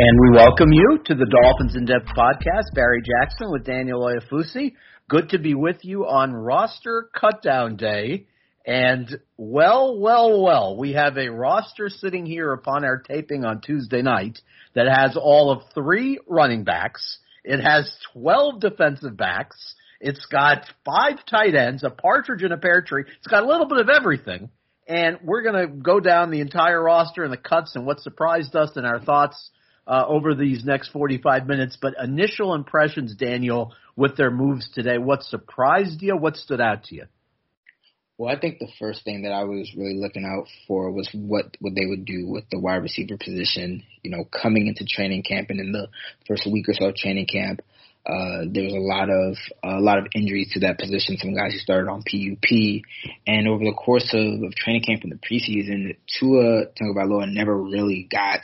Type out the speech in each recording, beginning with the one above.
And we welcome you to the Dolphins in Depth podcast. Barry Jackson with Daniel Oyefusi. Good to be with you on roster cutdown day. And well, well, well, we have a roster sitting here upon our taping on Tuesday night that has all of three running backs. It has 12 defensive backs. It's got five tight ends, a partridge in a pear tree. It's got a little bit of everything. And we're going to go down the entire roster and the cuts and what surprised us and our thoughts uh, over these next 45 minutes. But initial impressions, Daniel, with their moves today, what surprised you? What stood out to you? Well, I think the first thing that I was really looking out for was what what they would do with the wide receiver position. You know, coming into training camp and in the first week or so of training camp, uh, there was a lot of a lot of injuries to that position. Some guys who started on PUP, and over the course of, of training camp in the preseason, Tua Tagovailoa never really got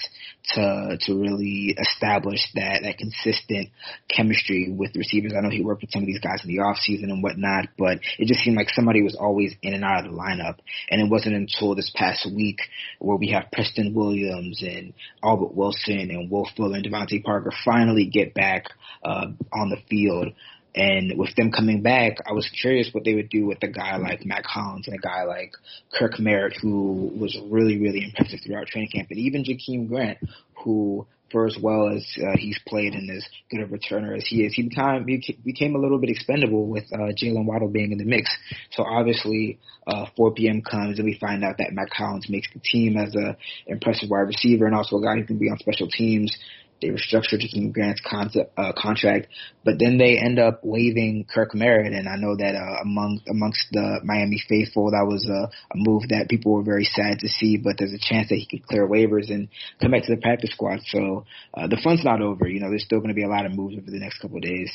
to to really establish that that consistent chemistry with receivers. I know he worked with some of these guys in the off season and whatnot, but it just seemed like somebody was always in and out of the lineup. And it wasn't until this past week where we have Preston Williams and Albert Wilson and Will Fuller and DeVante Parker finally get back uh, on the field. And with them coming back, I was curious what they would do with a guy like Mack Hollins and a guy like Kirk Merritt, who was really, really impressive throughout training camp, and even Jakeem Grant, who, for as well as uh, he's played and as good a returner as he is, he became he became a little bit expendable with uh, Jaylen Waddle being in the mix. So obviously, uh, 4 p.m. comes and we find out that Mack Hollins makes the team as a impressive wide receiver and also a guy who can be on special teams. They restructured Jakeem Grant's uh, contract, but then they end up waiving Kirk Merritt, and I know that uh, among amongst the Miami faithful, that was a, a move that people were very sad to see. But there's a chance that he could clear waivers and come back to the practice squad. So uh, the fun's not over. You know, there's still going to be a lot of moves over the next couple of days.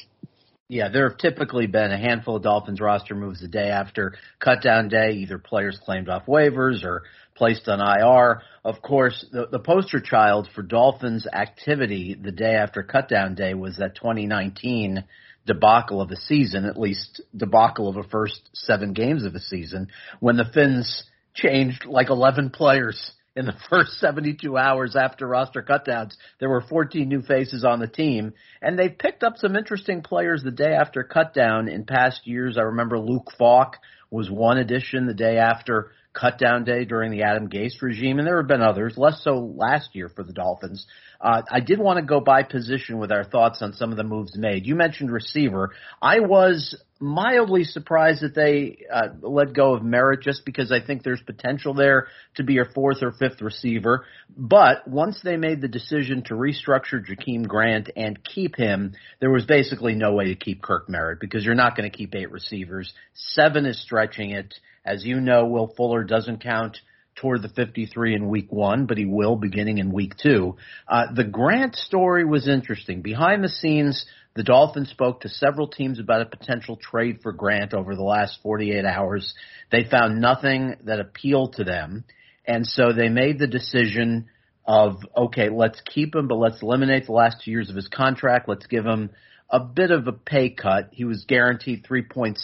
Yeah, there have typically been a handful of Dolphins roster moves the day after cutdown day, either players claimed off waivers or placed on IR. Of course, the, the poster child for Dolphins activity the day after cutdown day was that 2019 debacle of a season, at least debacle of the first seven games of a season, when the Fins changed like 11 players in the first 72 hours after roster cutdowns. There were 14 new faces on the team, and they picked up some interesting players the day after cutdown in past years. I remember Luke Falk was one addition the day after cutdown day during the Adam Gase regime, and there have been others, less so last year for the Dolphins. Uh, I did want to go by position with our thoughts on some of the moves made. You mentioned receiver. I was mildly surprised that they uh, let go of Merritt just because I think there's potential there to be a fourth or fifth receiver. But once they made the decision to restructure Jakeem Grant and keep him, there was basically no way to keep Kirk Merritt because you're not going to keep eight receivers. Seven is stretching it. As you know, Will Fuller doesn't count toward the 53 in week one, but he will beginning in week two. Uh, the Grant story was interesting. Behind the scenes, the Dolphins spoke to several teams about a potential trade for Grant over the last 48 hours. They found nothing that appealed to them. And so they made the decision of, okay, let's keep him, but let's eliminate the last two years of his contract. Let's give him a bit of a pay cut. He was guaranteed 3.6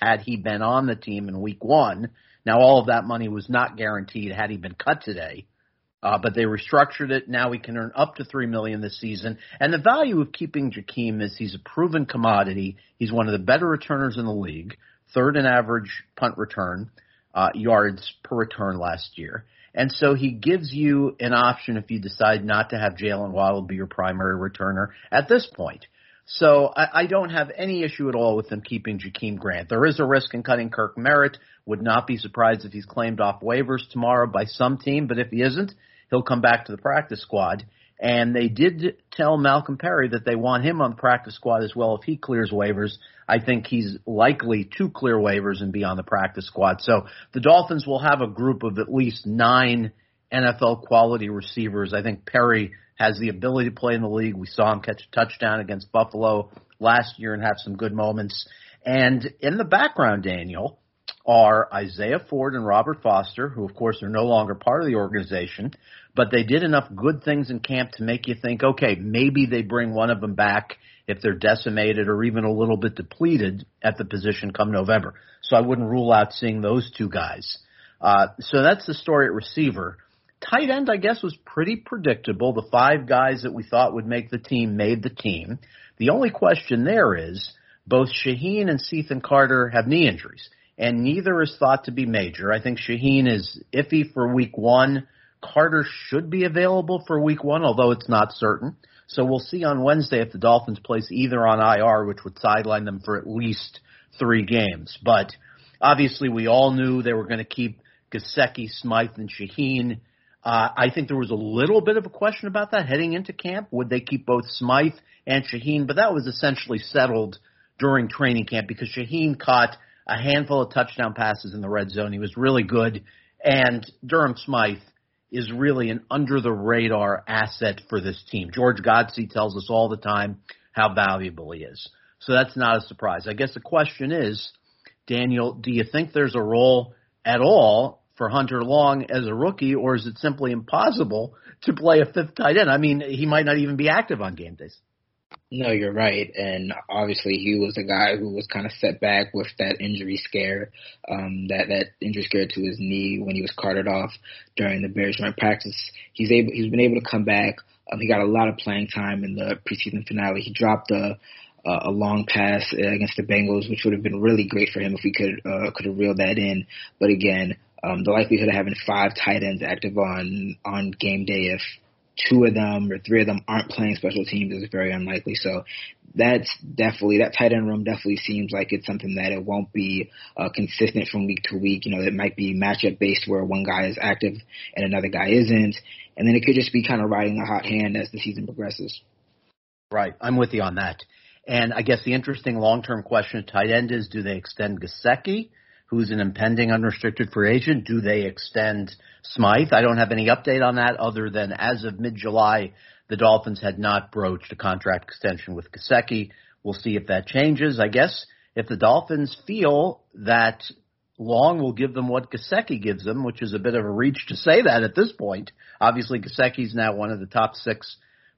had he been on the team in week one. Now, all of that money was not guaranteed had he been cut today, uh, but they restructured it. Now he can earn up to three million this season. And the value of keeping Jakeem is he's a proven commodity. He's one of the better returners in the league, third in average punt return uh, yards per return last year. And so he gives you an option if you decide not to have Jaylen Waddle be your primary returner at this point. So I, I don't have any issue at all with them keeping Jakeem Grant. There is a risk in cutting Kirk Merritt. Would not be surprised if he's claimed off waivers tomorrow by some team, but if he isn't, he'll come back to the practice squad. And they did tell Malcolm Perry that they want him on the practice squad as well if he clears waivers. I think he's likely to clear waivers and be on the practice squad. So the Dolphins will have a group of at least nine NFL quality receivers. I think Perry has the ability to play in the league. We saw him catch a touchdown against Buffalo last year and have some good moments. And in the background, Daniel, are Isaiah Ford and Robert Foster, who of course are no longer part of the organization, but they did enough good things in camp to make you think, okay, maybe they bring one of them back if they're decimated or even a little bit depleted at the position come November. So I wouldn't rule out seeing those two guys. Uh, so that's the story at receiver. Tight end, I guess, was pretty predictable. The five guys that we thought would make the team made the team. The only question there is both Shaheen and Cethan Carter have knee injuries, and neither is thought to be major. I think Shaheen is iffy for week one. Carter should be available for week one, although it's not certain. So we'll see on Wednesday if the Dolphins place either on IR, which would sideline them for at least three games. But obviously, we all knew they were going to keep Gesicki, Smythe, and Shaheen. Uh, I think there was a little bit of a question about that heading into camp. Would they keep both Smythe and Shaheen? But that was essentially settled during training camp because Shaheen caught a handful of touchdown passes in the red zone. He was really good. And Durham Smythe is really an under the radar asset for this team. George Godsey tells us all the time how valuable he is. So that's not a surprise. I guess the question is, Daniel, do you think there's a role at all for Hunter Long as a rookie, or is it simply impossible to play a fifth tight end? I mean, he might not even be active on game days. No, you're right. And obviously, he was a guy who was kind of set back with that injury scare, um, that that injury scare to his knee when he was carted off during the Bears joint practice. He's able, he's been able to come back. Um, he got a lot of playing time in the preseason finale. He dropped a uh, a long pass against the Bengals, which would have been really great for him if we could uh, could have reeled that in. But again, um, the likelihood of having five tight ends active on on game day if two of them or three of them aren't playing special teams is very unlikely. So that's definitely that tight end room definitely seems like it's something that it won't be uh, consistent from week to week. You know, it might be matchup based where one guy is active and another guy isn't, and then it could just be kind of riding a hot hand as the season progresses. Right, I'm with you on that. And I guess the interesting long term question at tight end is: Do they extend Gesicki? Who's an impending unrestricted free agent. Do they extend Smythe? I don't have any update on that other than as of mid July, the Dolphins had not broached a contract extension with Gesicki. We'll see if that changes. I guess if the Dolphins feel that Long will give them what Gesicki gives them, which is a bit of a reach to say that at this point. Obviously, Gesicki's now one of the top six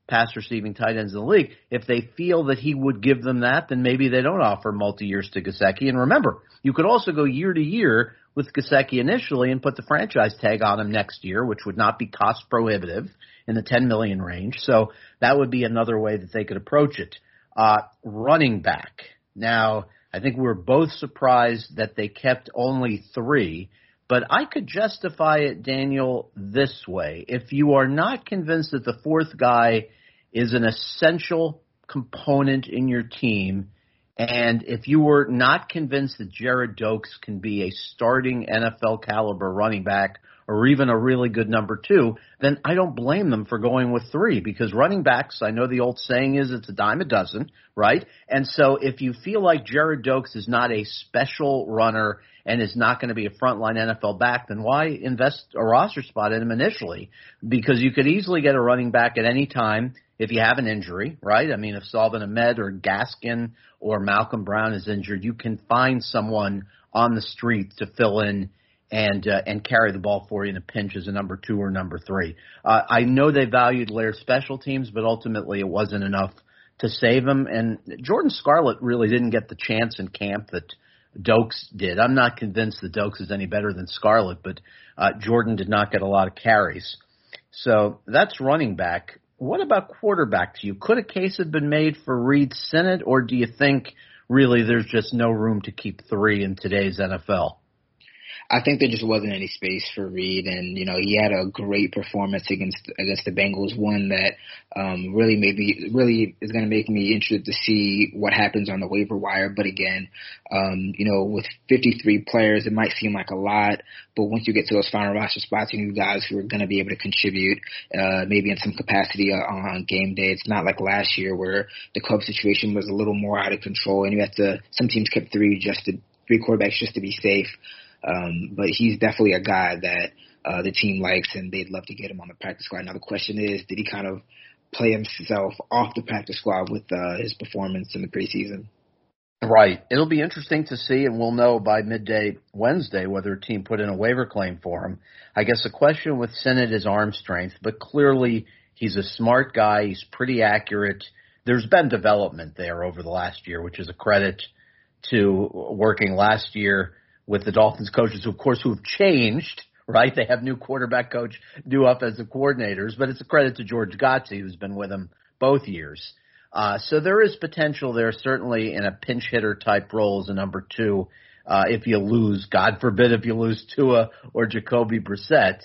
pass receiving tight ends in the league. If they feel that he would give them that, then maybe they don't offer multi years to Gesicki. And remember, you could also go year to year with Gesicki initially and put the franchise tag on him next year, which would not be cost prohibitive in the 10 million range. So that would be another way that they could approach it. Uh, running back. Now, I think we we're both surprised that they kept only three. But I could justify it, Daniel, this way. If you are not convinced that the fourth guy is an essential component in your team, and if you were not convinced that Gerrid Doaks can be a starting NFL caliber running back or even a really good number two, then I don't blame them for going with three because running backs, I know the old saying is it's a dime a dozen, right? And so if you feel like Gerrid Doaks is not a special runner and is not going to be a frontline NFL back, then why invest a roster spot in him initially? Because you could easily get a running back at any time if you have an injury, right? I mean, if Salvon Ahmed or Gaskin or Malcolm Brown is injured, you can find someone on the street to fill in and uh, and carry the ball for you in a pinch as a number two or number three. Uh, I know they valued Laird's special teams, but ultimately it wasn't enough to save him. And Jordan Scarlett really didn't get the chance in camp that Doaks did. I'm not convinced that Doaks is any better than Scarlett, but uh, Jordan did not get a lot of carries. So that's running back. What about quarterback to you? Could a case have been made for Reid Sinnett, or do you think really there's just no room to keep three in today's NFL? I think there just wasn't any space for Reid, and you know he had a great performance against against the Bengals, one that um, really maybe really is going to make me interested to see what happens on the waiver wire. But again, um, you know, with 53 players, it might seem like a lot, but once you get to those final roster spots, you need guys who are going to be able to contribute, uh, maybe in some capacity on game day. It's not like last year where the club situation was a little more out of control, and you have to. Some teams kept three just to three quarterbacks just to be safe. Um, but he's definitely a guy that uh, the team likes, and they'd love to get him on the practice squad. Now the question is, did he kind of play himself off the practice squad with uh, his performance in the preseason? Right. It'll be interesting to see, and we'll know by midday Wednesday whether a team put in a waiver claim for him. I guess the question with Sinnett is arm strength, but clearly he's a smart guy. He's pretty accurate. There's been development there over the last year, which is a credit to working last year with the Dolphins coaches, who, of course, who've changed, right? They have new quarterback coach, new offensive coordinators, but it's a credit to George Godsey, who's been with them both years. Uh, so there is potential there, certainly in a pinch hitter type role as a number two. Uh, if you lose, God forbid, if you lose Tua or Jacoby Brissett.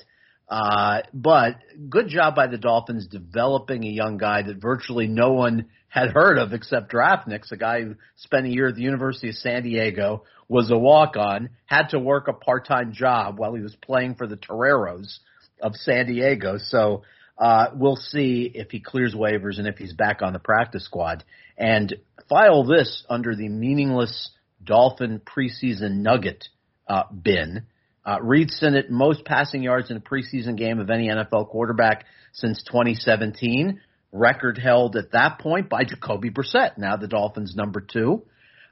Uh, but good job by the Dolphins developing a young guy that virtually no one had heard of except Draftniks, a guy who spent a year at the University of San Diego, was a walk on, had to work a part time job while he was playing for the Toreros of San Diego. So uh, we'll see if he clears waivers and if he's back on the practice squad. And file this under the meaningless Dolphin preseason nugget uh, bin. Uh, Reid Sinnett most passing yards in a preseason game of any NFL quarterback since 2017. Record held at that point by Jacoby Brissett, now the Dolphins' number two.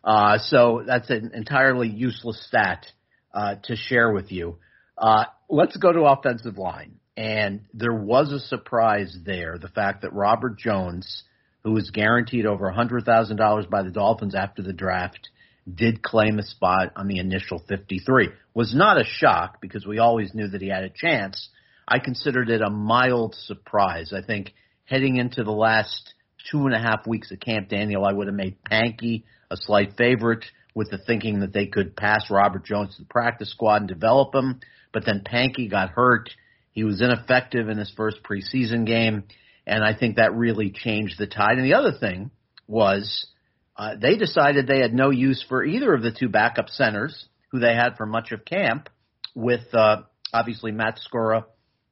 Uh, so that's an entirely useless stat uh, to share with you. Uh, let's go to offensive line. And there was a surprise there, the fact that Robert Jones, who was guaranteed over $100,000 by the Dolphins after the draft, did claim a spot on the initial 53. Was not a shock because we always knew that he had a chance. I considered it a mild surprise. I think heading into the last two and a half weeks of Camp Daniel, I would have made Pankey a slight favorite with the thinking that they could pass Robert Jones to the practice squad and develop him. But then Pankey got hurt. He was ineffective in his first preseason game. And I think that really changed the tide. And the other thing was uh, they decided they had no use for either of the two backup centers who they had for much of camp with uh, obviously Matt Skura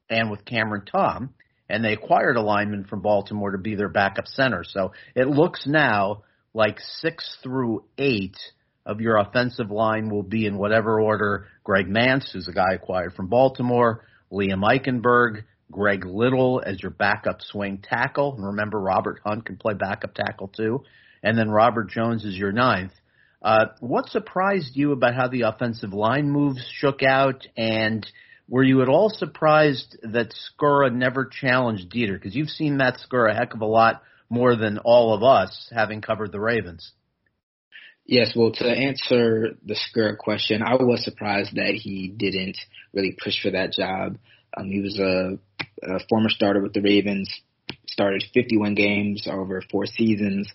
and with Cameron Tom. And they acquired a lineman from Baltimore to be their backup center. So it looks now like six through eight of your offensive line will be in whatever order Greg Mancz, who's a guy acquired from Baltimore, Liam Eichenberg, Greg Little as your backup swing tackle. And remember, Robert Hunt can play backup tackle too. And then Robert Jones is your ninth. Uh, what surprised you about how the offensive line moves shook out? And were you at all surprised that Skura never challenged Deiter? Because you've seen Matt Skura a heck of a lot more than all of us having covered the Ravens. Yes, well, to answer the Skura question, I was surprised that he didn't really push for that job. Um, he was a, a former starter with the Ravens, started 51 games over four seasons.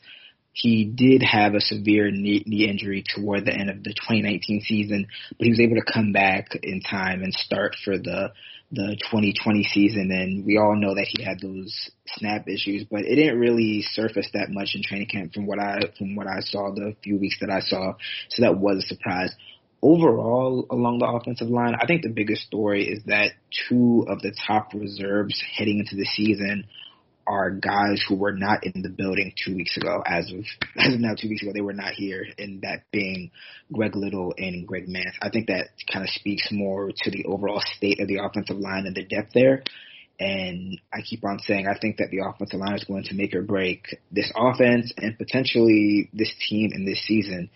He did have a severe knee, knee injury toward the end of the 2019 season, but he was able to come back in time and start for the the 2020 season, and we all know that he had those snap issues, but it didn't really surface that much in training camp from what I from what I saw the few weeks that I saw. So that was a surprise. Overall, along the offensive line, I think the biggest story is that two of the top reserves heading into the season are guys who were not in the building two weeks ago. As of as of now, two weeks ago, they were not here, and that being Greg Little and Greg Mancz. I think that kind of speaks more to the overall state of the offensive line and the depth there. And I keep on saying I think that the offensive line is going to make or break this offense and potentially this team in this season.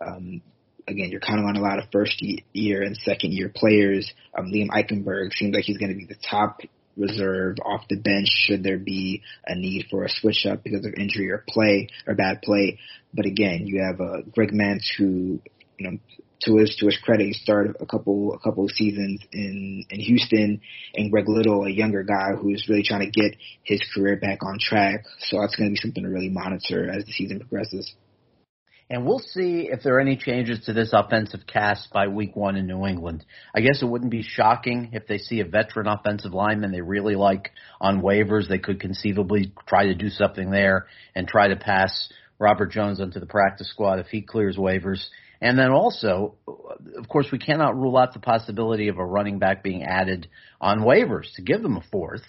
Um, again, you're counting on a lot of first year and second year players. Um, Liam Eichenberg seems like he's going to be the top reserve off the bench should there be a need for a switch up because of injury or play or bad play. But again, you have uh, Greg Mancz who, you know, to his to his credit, he started a couple a couple of seasons in in Houston, and Greg Little, a younger guy who's really trying to get his career back on track. So that's going to be something to really monitor as the season progresses. And we'll see if there are any changes to this offensive cast by week one in New England. I guess it wouldn't be shocking if they see a veteran offensive lineman they really like on waivers. They could conceivably try to do something there and try to pass Robert Jones onto the practice squad if he clears waivers. And then also, of course, we cannot rule out the possibility of a running back being added on waivers to give them a fourth.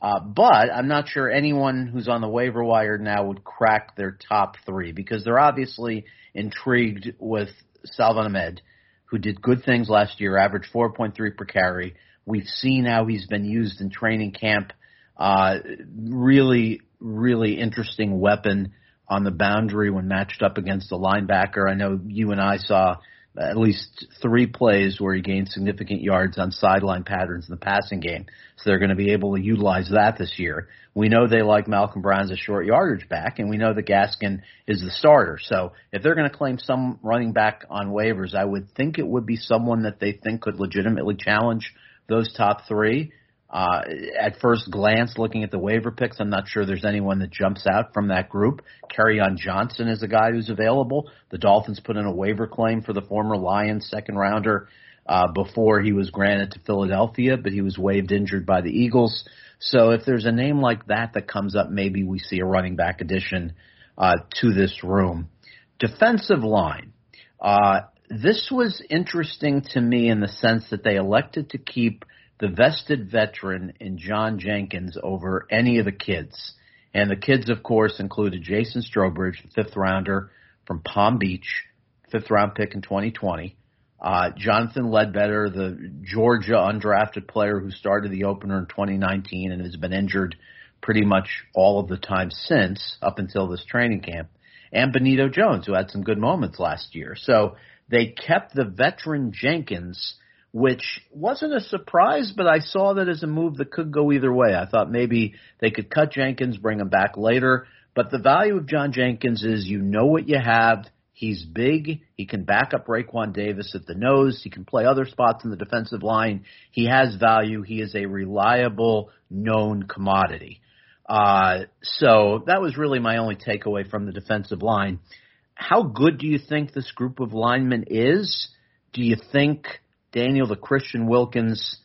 Uh, but I'm not sure anyone who's on the waiver wire now would crack their top three because they're obviously intrigued with Salvon Ahmed, who did good things last year, averaged 4.3 per carry. We've seen how he's been used in training camp. Uh, really, really interesting weapon on the boundary when matched up against a linebacker. I know you and I saw at least three plays where he gained significant yards on sideline patterns in the passing game. So they're going to be able to utilize that this year. We know they like Malcolm Brown as a short yardage back, and we know that Gaskin is the starter. So if they're going to claim some running back on waivers, I would think it would be someone that they think could legitimately challenge those top three. Uh, at first glance, looking at the waiver picks, I'm not sure there's anyone that jumps out from that group. Kerryon Johnson is a guy who's available. The Dolphins put in a waiver claim for the former Lions second rounder uh, before he was granted to Philadelphia, but he was waived injured by the Eagles. So if there's a name like that that comes up, maybe we see a running back addition uh, to this room. Defensive line. Uh, this was interesting to me in the sense that they elected to keep the vested veteran in John Jenkins over any of the kids. And the kids, of course, included Jason Strowbridge, the fifth rounder from Palm Beach, fifth round pick in 2020. Uh, Jonathan Ledbetter, the Georgia undrafted player who started the opener in 2019 and has been injured pretty much all of the time since, up until this training camp. And Benito Jones, who had some good moments last year. So they kept the veteran Jenkins – which wasn't a surprise, but I saw that as a move that could go either way. I thought maybe they could cut Jenkins, bring him back later. But the value of John Jenkins is you know what you have. He's big. He can back up Raekwon Davis at the nose. He can play other spots in the defensive line. He has value. He is a reliable, known commodity. Uh, so that was really my only takeaway from the defensive line. How good do you think this group of linemen is? Do you think Daniel the Christian Wilkins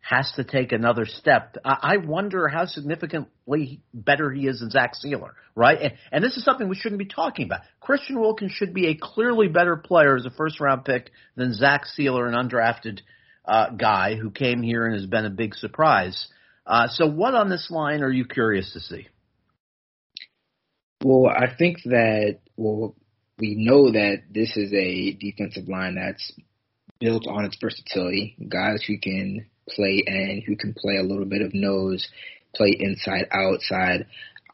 has to take another step. I wonder how significantly better he is than Zach Sieler, right? And, and this is something we shouldn't be talking about. Christian Wilkins should be a clearly better player as a first round pick than Zach Sieler, an undrafted uh, guy who came here and has been a big surprise. Uh, so, what on this line are you curious to see? Well, I think that well, we know that this is a defensive line that's built on its versatility. Guys who can play and who can play a little bit of nose, play inside, outside.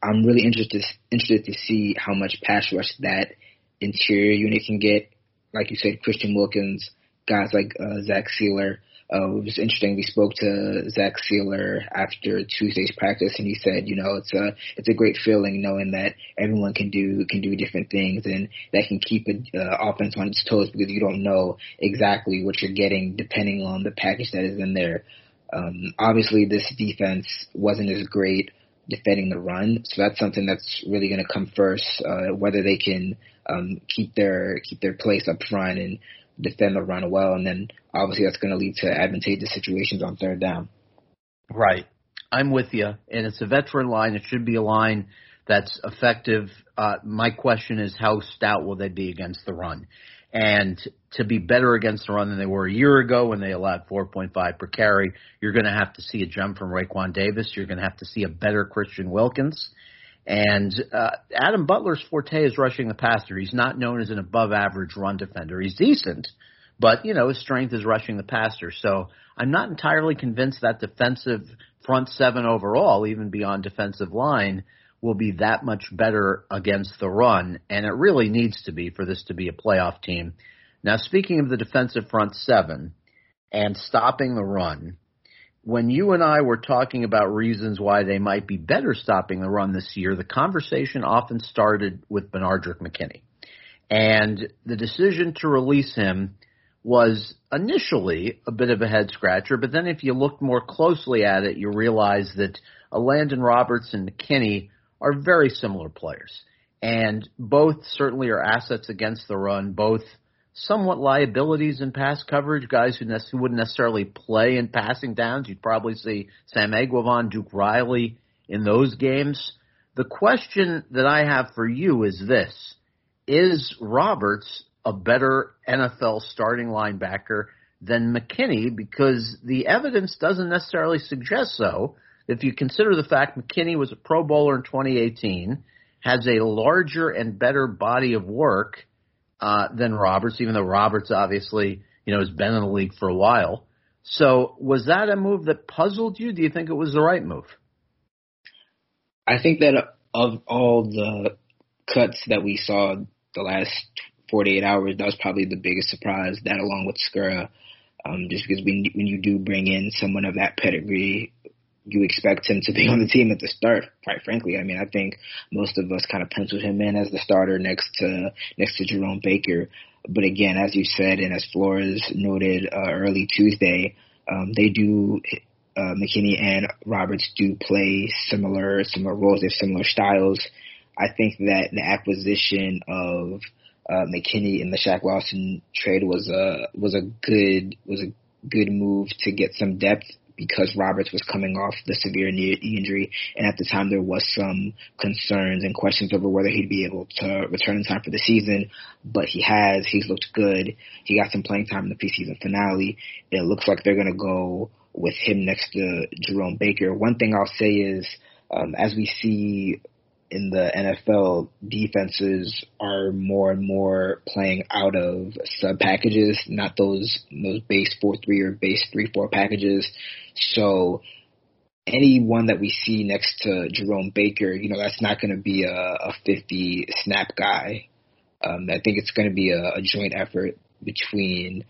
I'm really interested interested to see how much pass rush that interior unit can get. Like you said, Christian Wilkins, guys like uh, Zach Sieler, uh, it was interesting. We spoke to Zach Sieler after Tuesday's practice, and he said, you know, it's a it's a great feeling knowing that everyone can do can do different things, and that can keep an uh, offense on its toes because you don't know exactly what you're getting depending on the package that is in there. Um, obviously, this defense wasn't as great defending the run, so that's something that's really going to come first. Uh, whether they can um, keep their keep their place up front and defend the run well, and then obviously that's going to lead to advantageous situations on third down. Right. I'm with you, and it's a veteran line. It should be a line that's effective. Uh, my question is, how stout will they be against the run? And to be better against the run than they were a year ago when they allowed 4.5 per carry, you're going to have to see a jump from Raekwon Davis. You're going to have to see a better Christian Wilkins. And uh, Adam Butler's forte is rushing the passer. He's not known as an above average run defender. He's decent, but you know his strength is rushing the passer. So I'm not entirely convinced that defensive front seven overall, even beyond defensive line, will be that much better against the run. And it really needs to be for this to be a playoff team. Now, speaking of the defensive front seven and stopping the run, when you and I were talking about reasons why they might be better stopping the run this year, the conversation often started with Benardrick McKinney. And the decision to release him was initially a bit of a head scratcher, but then if you look more closely at it, you realize that Landon Roberts and McKinney are very similar players. And both certainly are assets against the run, both – somewhat liabilities in pass coverage, guys who, ne- who wouldn't necessarily play in passing downs. You'd probably see Sam Eguavoen, Duke Riley in those games. The question that I have for you is this. Is Roberts a better NFL starting linebacker than McKinney? Because the evidence doesn't necessarily suggest so. If you consider the fact McKinney was a Pro Bowler in 2018, has a larger and better body of work – uh, than Roberts, even though Roberts obviously, you know, has been in the league for a while. So was that a move that puzzled you? Do you think it was the right move? I think that of all the cuts that we saw the last 48 hours, that was probably the biggest surprise. That along with Skura, um, just because when when you do bring in someone of that pedigree, you expect him to be on the team at the start. Quite frankly, I mean, I think most of us kind of penciled him in as the starter next to next to Jerome Baker. But again, as you said, and as Flores noted uh, early Tuesday, um, they do. Uh, McKinney and Roberts do play similar similar roles. They have similar styles. I think that the acquisition of uh, McKinney in the Shaq Lawson trade was a was a good was a good move to get some depth because Roberts was coming off the severe knee injury, and at the time there was some concerns and questions over whether he'd be able to return in time for the season. But he has. He's looked good. He got some playing time in the preseason finale. It looks like they're going to go with him next to Jerome Baker. One thing I'll say is, um, as we see in the NFL, defenses are more and more playing out of sub packages, not those those base four three or base three four packages. So anyone that we see next to Jerome Baker, you know, that's not going to be a, a 50 snap guy. Um, I think it's going to be a, a joint effort between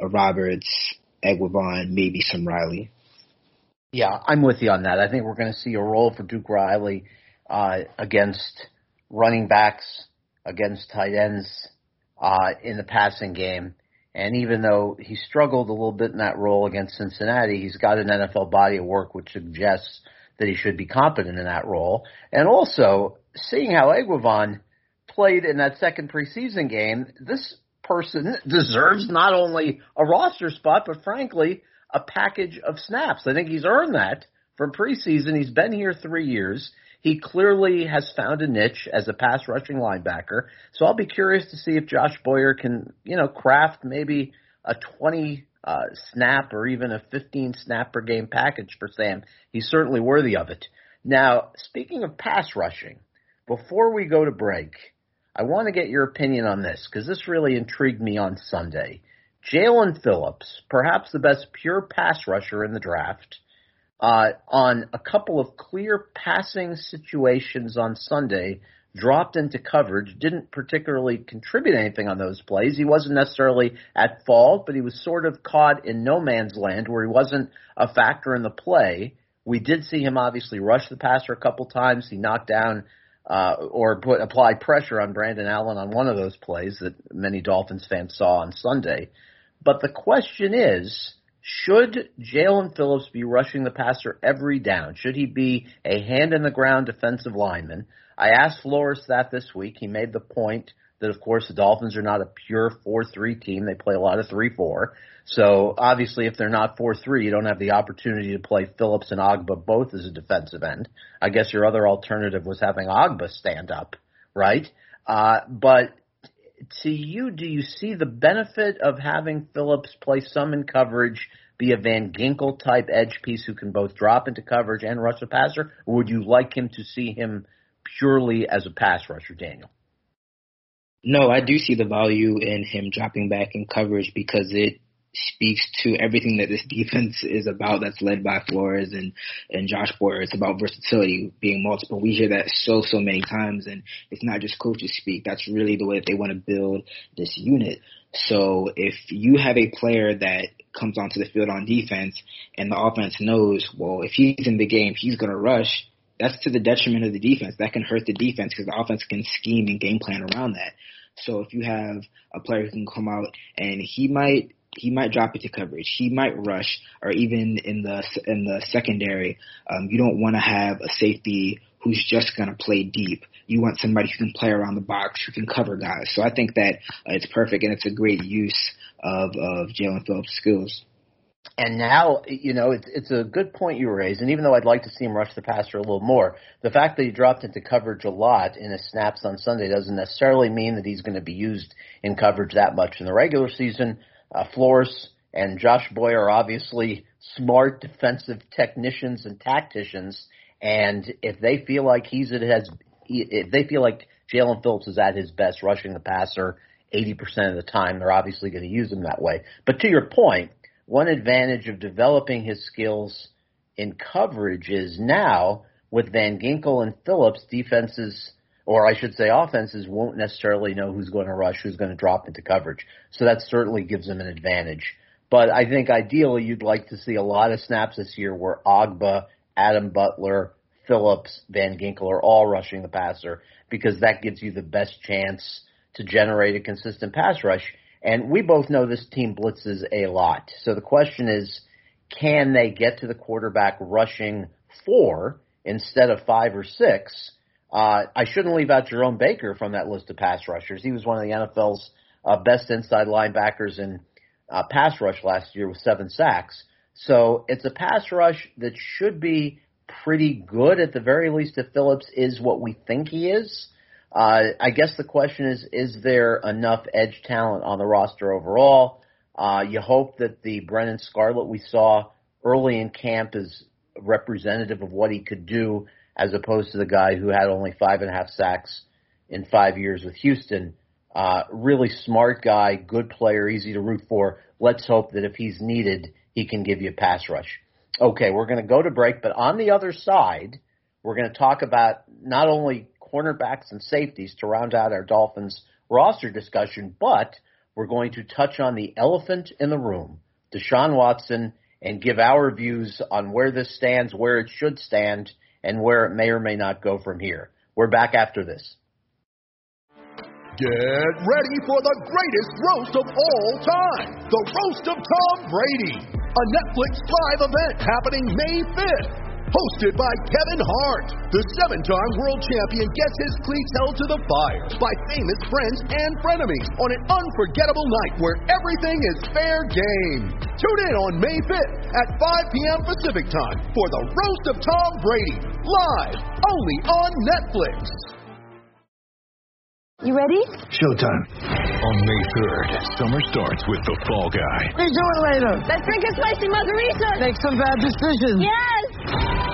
Roberts, Eguavoen, maybe some Riley. Yeah, I'm with you on that. I think we're going to see a role for Duke Riley uh, against running backs, against tight ends uh, in the passing game. And even though he struggled a little bit in that role against Cincinnati, he's got an NFL body of work which suggests that he should be competent in that role. And also, seeing how Eguavoen played in that second preseason game, this person deserves not only a roster spot, but frankly, a package of snaps. I think he's earned that from preseason. He's been here three years. He clearly has found a niche as a pass rushing linebacker. So I'll be curious to see if Josh Boyer can, you know, craft maybe a 20 uh, snap or even a 15 snap per game package for Sam. He's certainly worthy of it. Now, speaking of pass rushing, before we go to break, I want to get your opinion on this because this really intrigued me on Sunday. Jaelan Phillips, perhaps the best pure pass rusher in the draft, uh, on a couple of clear passing situations on Sunday, dropped into coverage, didn't particularly contribute anything on those plays. He wasn't necessarily at fault, but he was sort of caught in no man's land where he wasn't a factor in the play. We did see him obviously rush the passer a couple times. He knocked down uh, or put applied pressure on Brandon Allen on one of those plays that many Dolphins fans saw on Sunday. But the question is, should Jaelan Phillips be rushing the passer every down? Should he be a hand in the ground defensive lineman? I asked Flores that this week. He made the point that, of course, the Dolphins are not a pure 4-3 team. They play a lot of 3-4. So obviously, if they're not 4-3, you don't have the opportunity to play Phillips and Ogbah both as a defensive end. I guess your other alternative was having Ogbah stand up, right? Uh, but to you, do you see the benefit of having Phillips play some in coverage, be a Van Ginkel type edge piece who can both drop into coverage and rush a passer, or would you like him to see him purely as a pass rusher, Daniel? No, I do see the value in him dropping back in coverage because it speaks to everything that this defense is about that's led by Flores and, and Josh Boyer. It's about versatility, being multiple. We hear that so, so many times and it's not just coaches speak. That's really the way that they want to build this unit. So if you have a player that comes onto the field on defense and the offense knows, well, if he's in the game, he's going to rush, that's to the detriment of the defense. That can hurt the defense because the offense can scheme and game plan around that. So if you have a player who can come out and he might he might drop into coverage. He might rush, or even in the in the secondary, um, you don't want to have a safety who's just going to play deep. You want somebody who can play around the box, who can cover guys. So I think that uh, it's perfect, and it's a great use of of Jaelan Phillips' skills. And now, you know, it's it's a good point you raised. And even though I'd like to see him rush the passer a little more, the fact that he dropped into coverage a lot in his snaps on Sunday doesn't necessarily mean that he's going to be used in coverage that much in the regular season. Uh, Flores and Josh Boyer are obviously smart defensive technicians and tacticians, and if they feel like he's at his, if they feel like Jaelan Phillips is at his best rushing the passer 80% of the time, they're obviously going to use him that way. But to your point, one advantage of developing his skills in coverage is now with Van Ginkel and Phillips, defenses or I should say offenses won't necessarily know who's going to rush, who's going to drop into coverage. So that certainly gives them an advantage. But I think ideally you'd like to see a lot of snaps this year where Ogbah, Adam Butler, Phillips, Van Ginkel are all rushing the passer because that gives you the best chance to generate a consistent pass rush. And we both know this team blitzes a lot. So the question is, can they get to the quarterback rushing four instead of five or six? Uh, I shouldn't leave out Jerome Baker from that list of pass rushers. He was one of the NFL's uh, best inside linebackers in uh, pass rush last year with seven sacks. So it's a pass rush that should be pretty good at the very least if Phillips is what we think he is. Uh, I guess the question is, is there enough edge talent on the roster overall? Uh, you hope that the Brennan Scarlett we saw early in camp is representative of what he could do as opposed to the guy who had only five and a half sacks in five years with Houston. Uh, really smart guy, good player, easy to root for. Let's hope that if he's needed, he can give you a pass rush. Okay, we're going to go to break, but on the other side, we're going to talk about not only cornerbacks and safeties to round out our Dolphins roster discussion, but we're going to touch on the elephant in the room, Deshaun Watson, and give our views on where this stands, where it should stand, and where it may or may not go from here. We're back after this. Get ready for the greatest roast of all time the Roast of Tom Brady, a Netflix live event happening May 5th. Hosted by Kevin Hart, the seven time world champion gets his cleats held to the fire by famous friends and frenemies on an unforgettable night where everything is fair game. Tune in on May 5th at 5 p.m. Pacific time for the Roast of Tom Brady, live only on Netflix. You ready? Showtime. On May 3rd, summer starts with The Fall Guy. Let's do it later. Let's drink a spicy margarita. Make some bad decisions. Yes.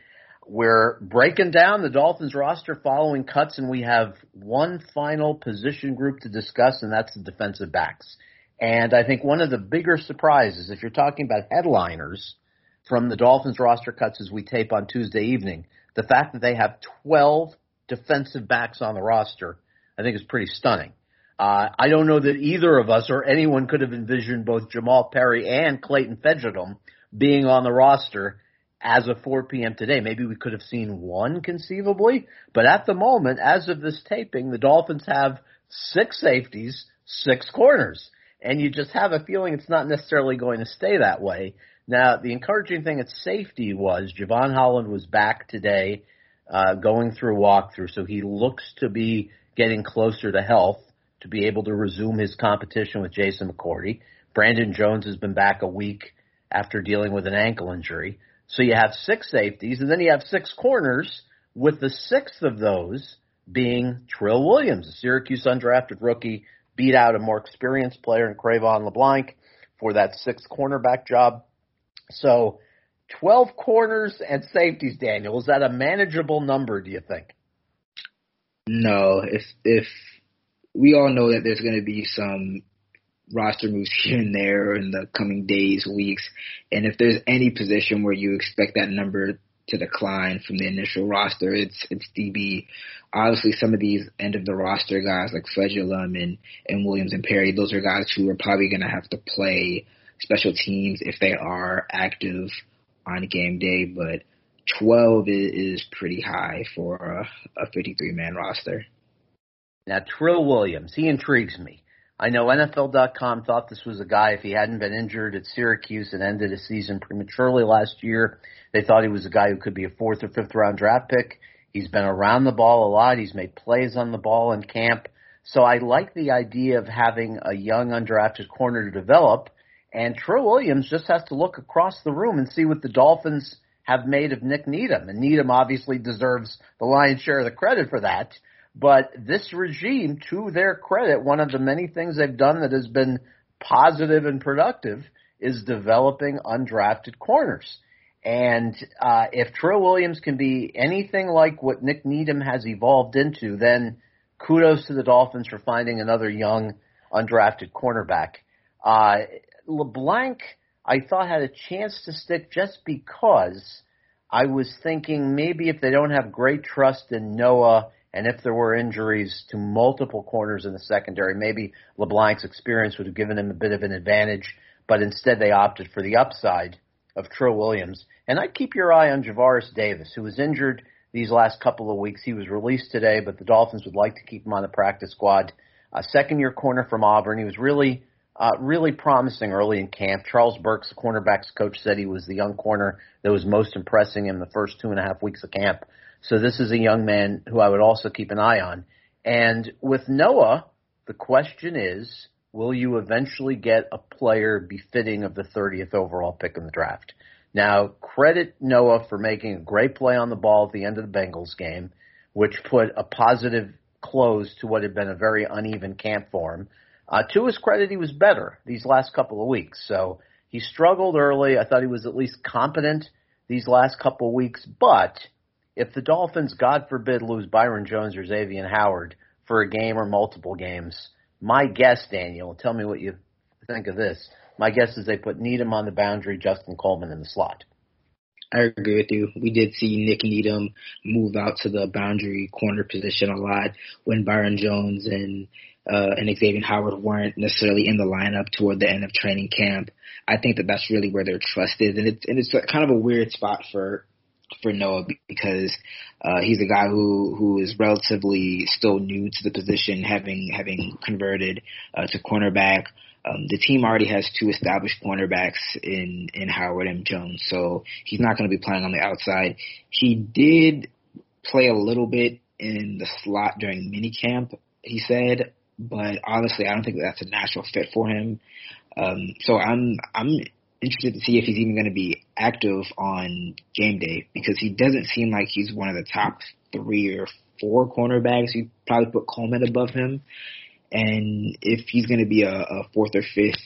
We're breaking down the Dolphins roster following cuts, and we have one final position group to discuss, and that's the defensive backs. And I think one of the bigger surprises, if you're talking about headliners from the Dolphins roster cuts as we tape on Tuesday evening, the fact that they have 12 defensive backs on the roster, I think is pretty stunning. Uh, I don't know that either of us or anyone could have envisioned both Jamal Perry and Clayton Fejedelem being on the roster as of 4 p.m. today. Maybe we could have seen one conceivably, but at the moment, as of this taping, the Dolphins have six safeties, six corners, and you just have a feeling it's not necessarily going to stay that way. Now, the encouraging thing at safety was Jevon Holland was back today, uh, going through walkthrough, so he looks to be getting closer to health to be able to resume his competition with Jason McCourty. Brandon Jones has been back a week after dealing with an ankle injury. So you have six safeties, and then you have six corners, with the sixth of those being Trill Williams, a Syracuse undrafted rookie, beat out a more experienced player in Cre'Von LeBlanc for that sixth cornerback job. So 12 corners and safeties, Daniel. Is that a manageable number, do you think? No, if if we all know that there's going to be some roster moves here and there in the coming days, weeks, and if there's any position where you expect that number to decline from the initial roster, it's it's DB. Obviously, some of these end of the roster guys like Fejedelem and and Williams and Perry, those are guys who are probably going to have to play special teams if they are active on game day, but 12 is, is pretty high for a, a 53 man roster. Now, Trill Williams, he intrigues me. I know NFL.com thought this was a guy, if he hadn't been injured at Syracuse and ended his season prematurely last year, they thought he was a guy who could be a fourth or fifth round draft pick. He's been around the ball a lot. He's made plays on the ball in camp. So I like the idea of having a young undrafted corner to develop. And Trill Williams just has to look across the room and see what the Dolphins have made of Nick Needham. And Needham obviously deserves the lion's share of the credit for that. But this regime, to their credit, one of the many things they've done that has been positive and productive is developing undrafted corners. And uh, if Trill Williams can be anything like what Nick Needham has evolved into, then kudos to the Dolphins for finding another young undrafted cornerback. Uh, LeBlanc, I thought had a chance to stick just because I was thinking maybe if they don't have great trust in Noah and if there were injuries to multiple corners in the secondary, maybe LeBlanc's experience would have given him a bit of an advantage, but instead they opted for the upside of Trill Williams. And I'd keep your eye on Javaris Davis, who was injured these last couple of weeks. He was released today, but the Dolphins would like to keep him on the practice squad. A second year corner from Auburn. He was really, uh, really promising early in camp. Charles Burks, the cornerbacks coach, said he was the young corner that was most impressing him the first two and a half weeks of camp. So this is a young man who I would also keep an eye on. And with Noah, the question is, will you eventually get a player befitting of the 30th overall pick in the draft? Now, credit Noah for making a great play on the ball at the end of the Bengals game, which put a positive close to what had been a very uneven camp for him. Uh, to his credit, he was better these last couple of weeks. So he struggled early. I thought he was at least competent these last couple of weeks. But if the Dolphins, God forbid, lose Byron Jones or Xavier Howard for a game or multiple games, my guess, Daniel, tell me what you think of this. My guess is they put Needham on the boundary, Justin Coleman in the slot. I agree with you. We did see Nik Needham move out to the boundary corner position a lot when Byron Jones and uh, and Xavier Howard weren't necessarily in the lineup toward the end of training camp. I think that that's really where their trust is, and it's and it's kind of a weird spot for for Noah because uh, he's a guy who who is relatively still new to the position, having having converted uh, to cornerback. Um, the team already has two established cornerbacks in in Howard and Jones, so he's not going to be playing on the outside. He did play a little bit in the slot during minicamp, he said, but honestly, I don't think that's a natural fit for him. Um, so I'm I'm interested to see if he's even going to be active on game day because he doesn't seem like he's one of the top three or four cornerbacks. You probably put Coleman above him, and if he's going to be a, a fourth or fifth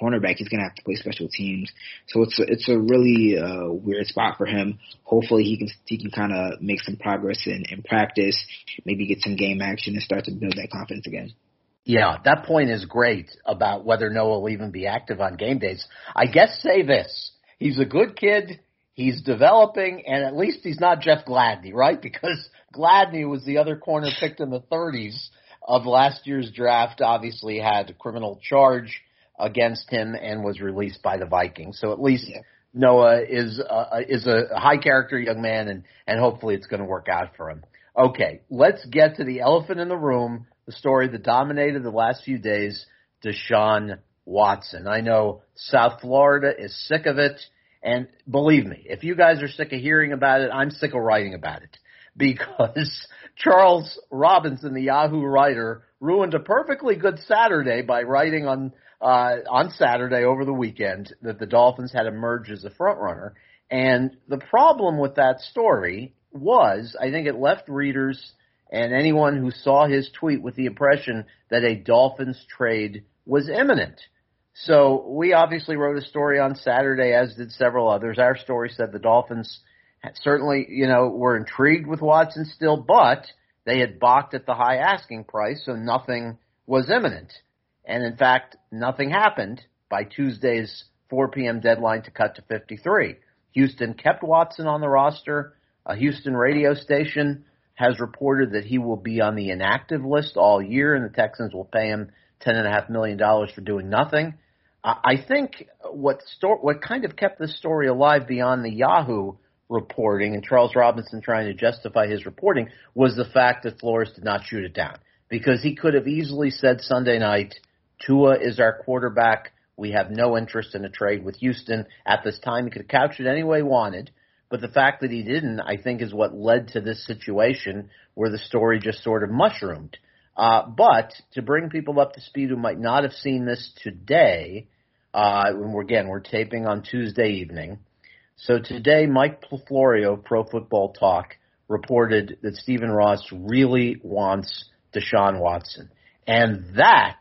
cornerback, he's going to have to play special teams. So it's a, it's a really uh, weird spot for him. Hopefully he can he can kind of make some progress in, in practice, maybe get some game action and start to build that confidence again. Yeah, that point is great about whether Noah will even be active on game days. I guess say this. He's a good kid. He's developing, and at least he's not Jeff Gladney, right? Because Gladney was the other corner picked in the 30s of last year's draft. Obviously, had a criminal charge against him and was released by the Vikings. So at least yeah. Noah is uh, is a high character young man, and and hopefully it's going to work out for him. Okay, let's get to the elephant in the room the story that dominated the last few days, Deshaun Watson. I know South Florida is sick of it. And believe me, if you guys are sick of hearing about it, I'm sick of writing about it because Charles Robinson, the Yahoo writer, ruined a perfectly good Saturday by writing on uh, on Saturday over the weekend that the Dolphins had emerged as a front runner. And the problem with that story was, I think it left readers and anyone who saw his tweet with the impression that a Dolphins trade was imminent. So we obviously wrote a story on Saturday, as did several others. Our story said the Dolphins certainly, you know, were intrigued with Watson still, but they had balked at the high asking price, so nothing was imminent. And in fact, nothing happened by Tuesday's 4 p.m. deadline to cut to 53. Houston kept Watson on the roster. A Houston radio station has reported that he will be on the inactive list all year, and the Texans will pay him ten and a half million dollars for doing nothing. I think what sto- what kind of kept this story alive beyond the Yahoo reporting and Charles Robinson trying to justify his reporting was the fact that Flores did not shoot it down because he could have easily said Sunday night, Tua is our quarterback. We have no interest in a trade with Houston at this time. He could have couched it any way he wanted. But the fact that he didn't, I think, is what led to this situation where the story just sort of mushroomed. Uh, but to bring people up to speed who might not have seen this today, uh, we're, again, we're taping on Tuesday evening. So today, Mike Florio, Pro Football Talk, reported that Stephen Ross really wants Deshaun Watson. And that,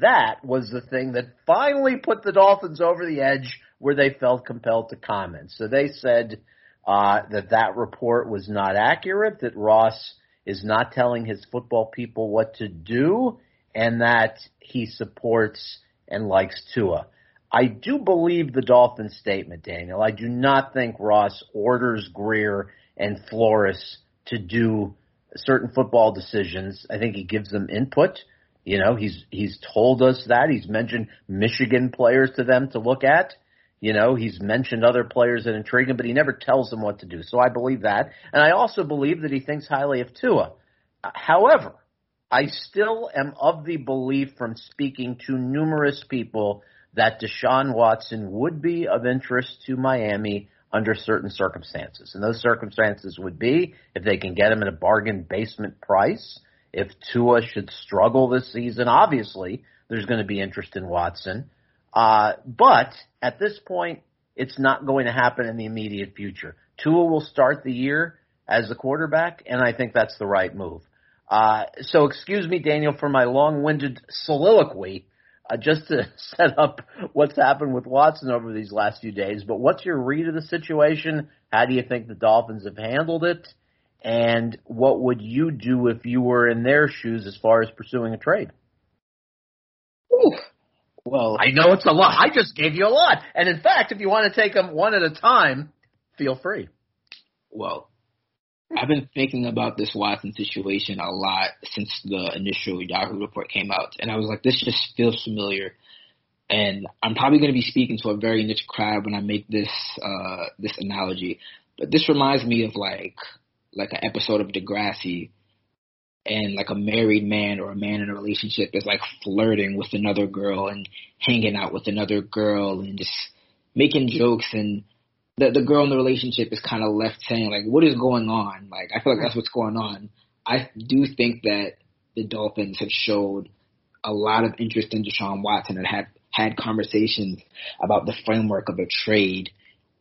that was the thing that finally put the Dolphins over the edge where they felt compelled to comment. So they said uh, that that report was not accurate, that Ross is not telling his football people what to do, and that he supports and likes Tua. I do believe the Dolphins statement, Daniel. I do not think Ross orders Grier and Flores to do certain football decisions. I think he gives them input. You know, he's he's told us that. He's mentioned Michigan players to them to look at. You know, he's mentioned other players that intrigue him, but he never tells them what to do. So I believe that. And I also believe that he thinks highly of Tua. However, I still am of the belief from speaking to numerous people that Deshaun Watson would be of interest to Miami under certain circumstances. And those circumstances would be if they can get him at a bargain basement price. If Tua should struggle this season, obviously there's going to be interest in Watson. Uh, but at this point, it's not going to happen in the immediate future. Tua will start the year as the quarterback, and I think that's the right move. Uh, so excuse me, Daniel, for my long-winded soliloquy, uh, just to set up what's happened with Watson over these last few days. But what's your read of the situation? How do you think the Dolphins have handled it? And what would you do if you were in their shoes as far as pursuing a trade? Ooh. Well, I know it's a lot. I just gave you a lot. And in fact, if you want to take them one at a time, feel free. Well, I've been thinking about this Watson situation a lot since the initial Yahoo report came out, and I was like, this just feels familiar. And I'm probably going to be speaking to a very niche crowd when I make this uh, this analogy, but this reminds me of like like an episode of Degrassi, and like a married man or a man in a relationship is like flirting with another girl and hanging out with another girl and just making jokes and the the girl in the relationship is kind of left saying like, "What is going on?" Like, I feel like that's what's going on. I do think that the Dolphins have showed a lot of interest in Deshaun Watson and have had conversations about the framework of a trade,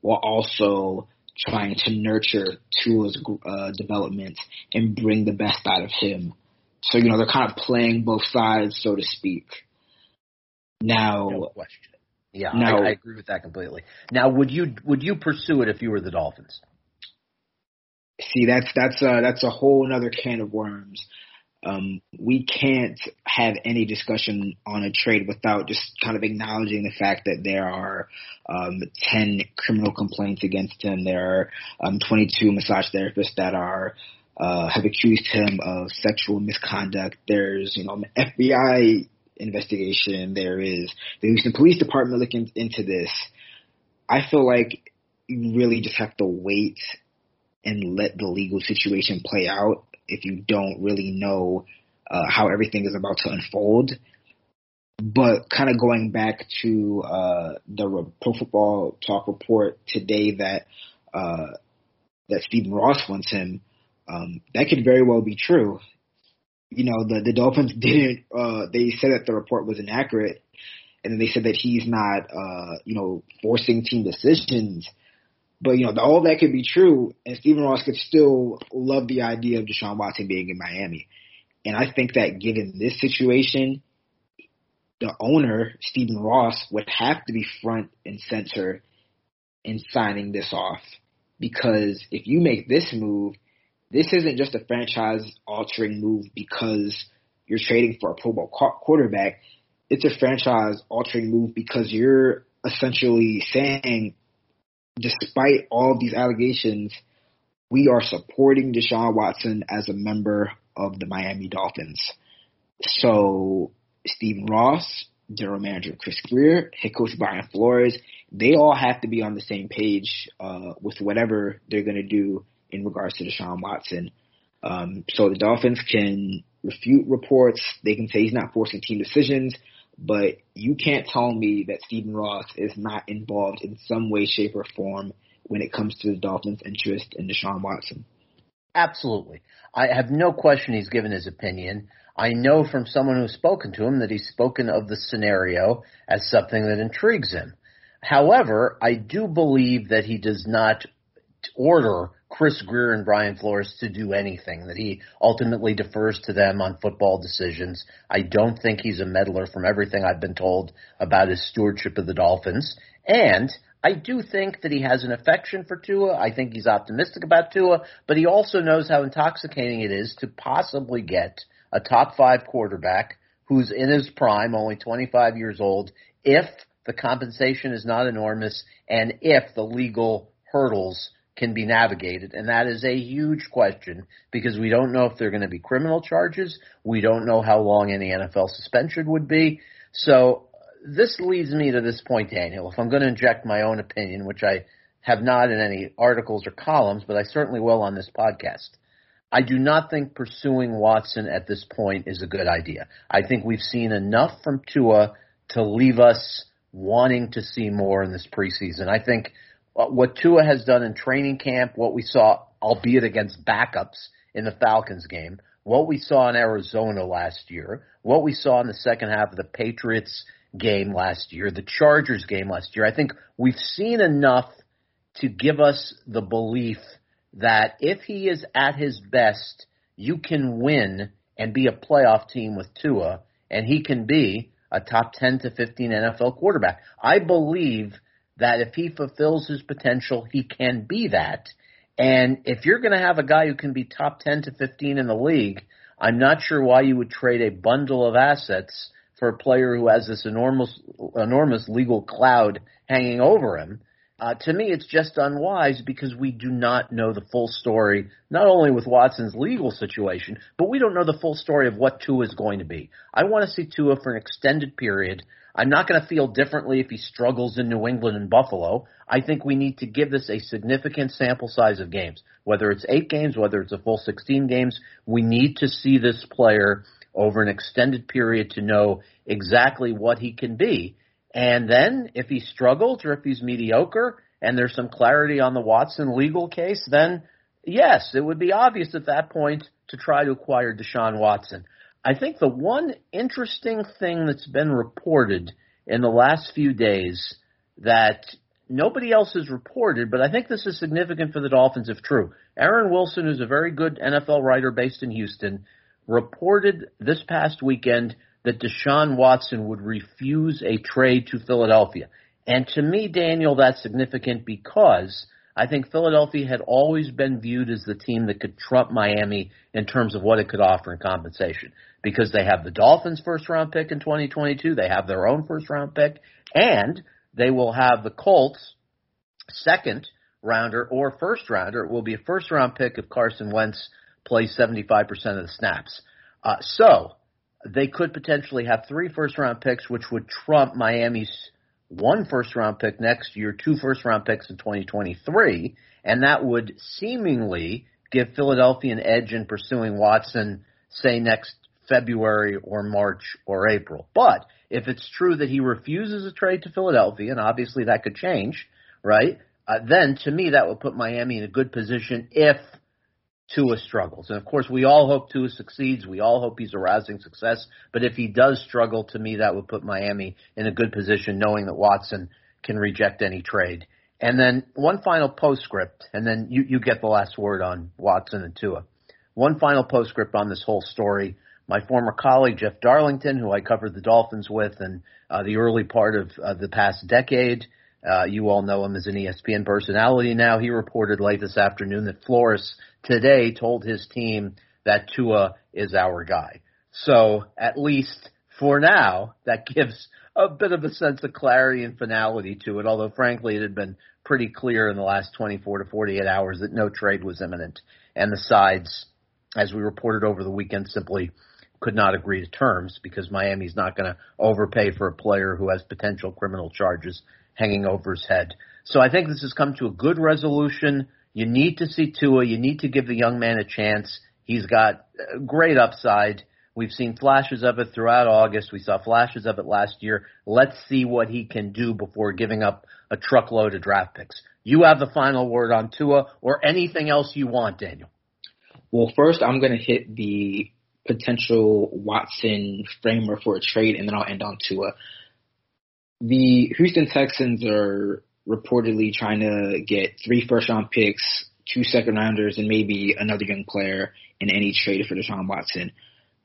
while also trying to nurture Tua's uh, development and bring the best out of him. So you know they're kind of playing both sides, so to speak. Now, no question. Yeah, now, I, I agree with that completely. Now, would you would you pursue it if you were the Dolphins? See, that's that's uh, that's a whole another can of worms. Um, we can't have any discussion on a trade without just kind of acknowledging the fact that there are um, 10 criminal complaints against him. There are um, 22 massage therapists that are uh, have accused him of sexual misconduct. There's you know an FBI investigation. There is the Houston Police Department looking into this. I feel like you really just have to wait and let the legal situation play out if you don't really know uh, how everything is about to unfold. But kind of going back to uh, the Pro Football Talk report today that uh, that Stephen Ross wants him, um, that could very well be true you know, the, the Dolphins didn't, uh, they said that the report was inaccurate. And then they said that he's not, uh, you know, forcing team decisions. But, you know, all that could be true. And Stephen Ross could still love the idea of Deshaun Watson being in Miami. And I think that given this situation, the owner, Stephen Ross, would have to be front and center in signing this off. Because if you make this move, this isn't just a franchise altering move because you're trading for a Pro Bowl quarterback. It's a franchise altering move because you're essentially saying, despite all these allegations, we are supporting Deshaun Watson as a member of the Miami Dolphins. So Stephen Ross, general manager Chris Grier, head coach Brian Flores, they all have to be on the same page uh, with whatever they're going to do in regards to Deshaun Watson. Um, so the Dolphins can refute reports. They can say he's not forcing team decisions, but you can't tell me that Stephen Ross is not involved in some way, shape, or form when it comes to the Dolphins' interest in Deshaun Watson. Absolutely. I have no question he's given his opinion. I know from someone who's spoken to him that he's spoken of the scenario as something that intrigues him. However, I do believe that he does not order Chris Grier and Brian Flores to do anything, that he ultimately defers to them on football decisions. I don't think he's a meddler from everything I've been told about his stewardship of the Dolphins. And I do think that he has an affection for Tua. I think he's optimistic about Tua, but he also knows how intoxicating it is to possibly get a top five quarterback who's in his prime, only 25 years old, if the compensation is not enormous, and if the legal hurdles can be navigated. And that is a huge question because we don't know if there are going to be criminal charges. We don't know how long any NFL suspension would be. So this leads me to this point, Daniel. If I'm going to inject my own opinion, which I have not in any articles or columns, but I certainly will on this podcast. I do not think pursuing Watson at this point is a good idea. I think we've seen enough from Tua to leave us wanting to see more in this preseason. I think Uh, what Tua has done in training camp, what we saw, albeit against backups in the Falcons game, what we saw in Arizona last year, what we saw in the second half of the Patriots game last year, the Chargers game last year, I think we've seen enough to give us the belief that if he is at his best, you can win and be a playoff team with Tua, and he can be a top 10 to 15 NFL quarterback. I believe that if he fulfills his potential, he can be that. And if you're going to have a guy who can be top 10 to 15 in the league, I'm not sure why you would trade a bundle of assets for a player who has this enormous, enormous legal cloud hanging over him. Uh, to me, it's just unwise because we do not know the full story, not only with Watson's legal situation, but we don't know the full story of what Tua is going to be. I want to see Tua for an extended period. I'm not going to feel differently if he struggles in New England and Buffalo. I think we need to give this a significant sample size of games. Whether it's eight games, whether it's a full 16 games, we need to see this player over an extended period to know exactly what he can be. And then if he struggles or if he's mediocre and there's some clarity on the Watson legal case, then yes, it would be obvious at that point to try to acquire Deshaun Watson. I think the one interesting thing that's been reported in the last few days that nobody else has reported, but I think this is significant for the Dolphins if true. Aaron Wilson, who's a very good NFL writer based in Houston, reported this past weekend that Deshaun Watson would refuse a trade to Philadelphia. And to me, Daniel, that's significant because I think Philadelphia had always been viewed as the team that could trump Miami in terms of what it could offer in compensation. Because they have the Dolphins first round pick in 2022, they have their own first round pick, and they will have the Colts second rounder or first rounder. It will be a first round pick if Carson Wentz plays 75% of the snaps. Uh, so they could potentially have three first round picks, which would trump Miami's one first round pick next year, two first round picks in 2023, and that would seemingly give Philadelphia an edge in pursuing Watson, say next February or March or April. But if it's true that he refuses a trade to Philadelphia, and obviously that could change, right? Uh, then to me that would put Miami in a good position if Tua struggles. And of course, we all hope Tua succeeds. We all hope he's a rousing success. But if he does struggle, to me, that would put Miami in a good position, knowing that Watson can reject any trade. And then one final postscript, and then you, you get the last word on Watson and Tua. One final postscript on this whole story. My former colleague Jeff Darlington, who I covered the Dolphins with in uh, the early part of uh, the past decade, uh, you all know him as an ESPN personality now. He reported late this afternoon that Flores today told his team that Tua is our guy. So at least for now, that gives a bit of a sense of clarity and finality to it. Although frankly, it had been pretty clear in the last 24 to 48 hours that no trade was imminent, and the sides, as we reported over the weekend, simply could not agree to terms because Miami's not going to overpay for a player who has potential criminal charges hanging over his head. So I think this has come to a good resolution. You need to see Tua. You need to give the young man a chance. He's got uh, great upside. We've seen flashes of it throughout August. We saw flashes of it last year. Let's see what he can do before giving up a truckload of draft picks. You have the final word on Tua or anything else you want, Daniel. Well, first I'm going to hit the potential Watson framer for a trade, and then I'll end on Tua the Houston Texans are reportedly trying to get three first round picks, two second rounders, and maybe another young player in any trade for Deshaun Watson.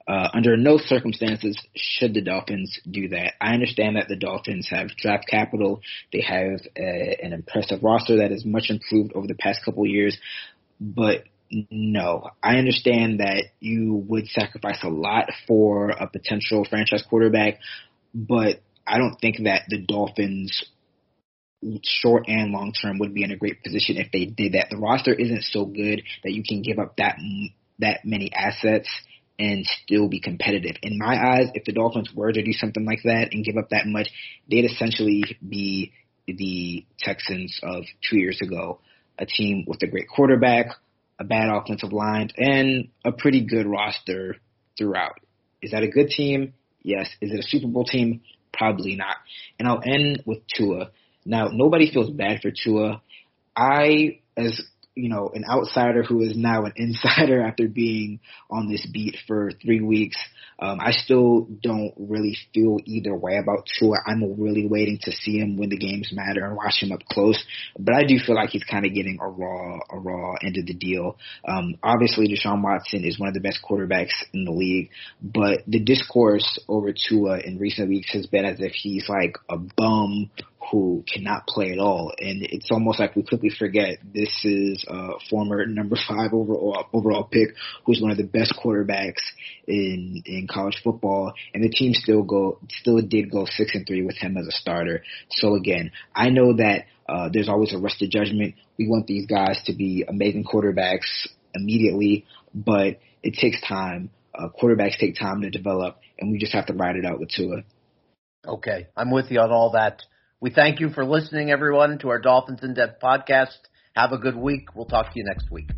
Uh, under no circumstances should the Dolphins do that. I understand that the Dolphins have draft capital. They have a, an impressive roster that is much improved over the past couple years, but no, I understand that you would sacrifice a lot for a potential franchise quarterback, but I don't think that the Dolphins short and long term would be in a great position if they did that. The roster isn't so good that you can give up that that many assets and still be competitive. In my eyes, if the Dolphins were to do something like that and give up that much, they'd essentially be the Texans of two years ago, a team with a great quarterback, a bad offensive line, and a pretty good roster throughout. Is that a good team? Yes. Is it a Super Bowl team? Probably not. And I'll end with Tua. Now, nobody feels bad for Tua. I, as you know, an outsider who is now an insider after being on this beat for three weeks. Um, I still don't really feel either way about Tua. I'm really waiting to see him when the games matter and watch him up close. But I do feel like he's kind of getting a raw, a raw end of the deal. Um, obviously, Deshaun Watson is one of the best quarterbacks in the league, but the discourse over Tua in recent weeks has been as if he's like a bum who cannot play at all. And it's almost like we quickly forget this is a former number five overall overall pick who's one of the best quarterbacks in in college football. And the team still go still did go six and three with him as a starter. So again, I know that uh, there's always a rest of judgment. We want these guys to be amazing quarterbacks immediately, but it takes time. Uh, quarterbacks take time to develop, and we just have to ride it out with Tua. Okay, I'm with you on all that. We thank you for listening, everyone, to our Dolphins in Depth podcast. Have a good week. We'll talk to you next week.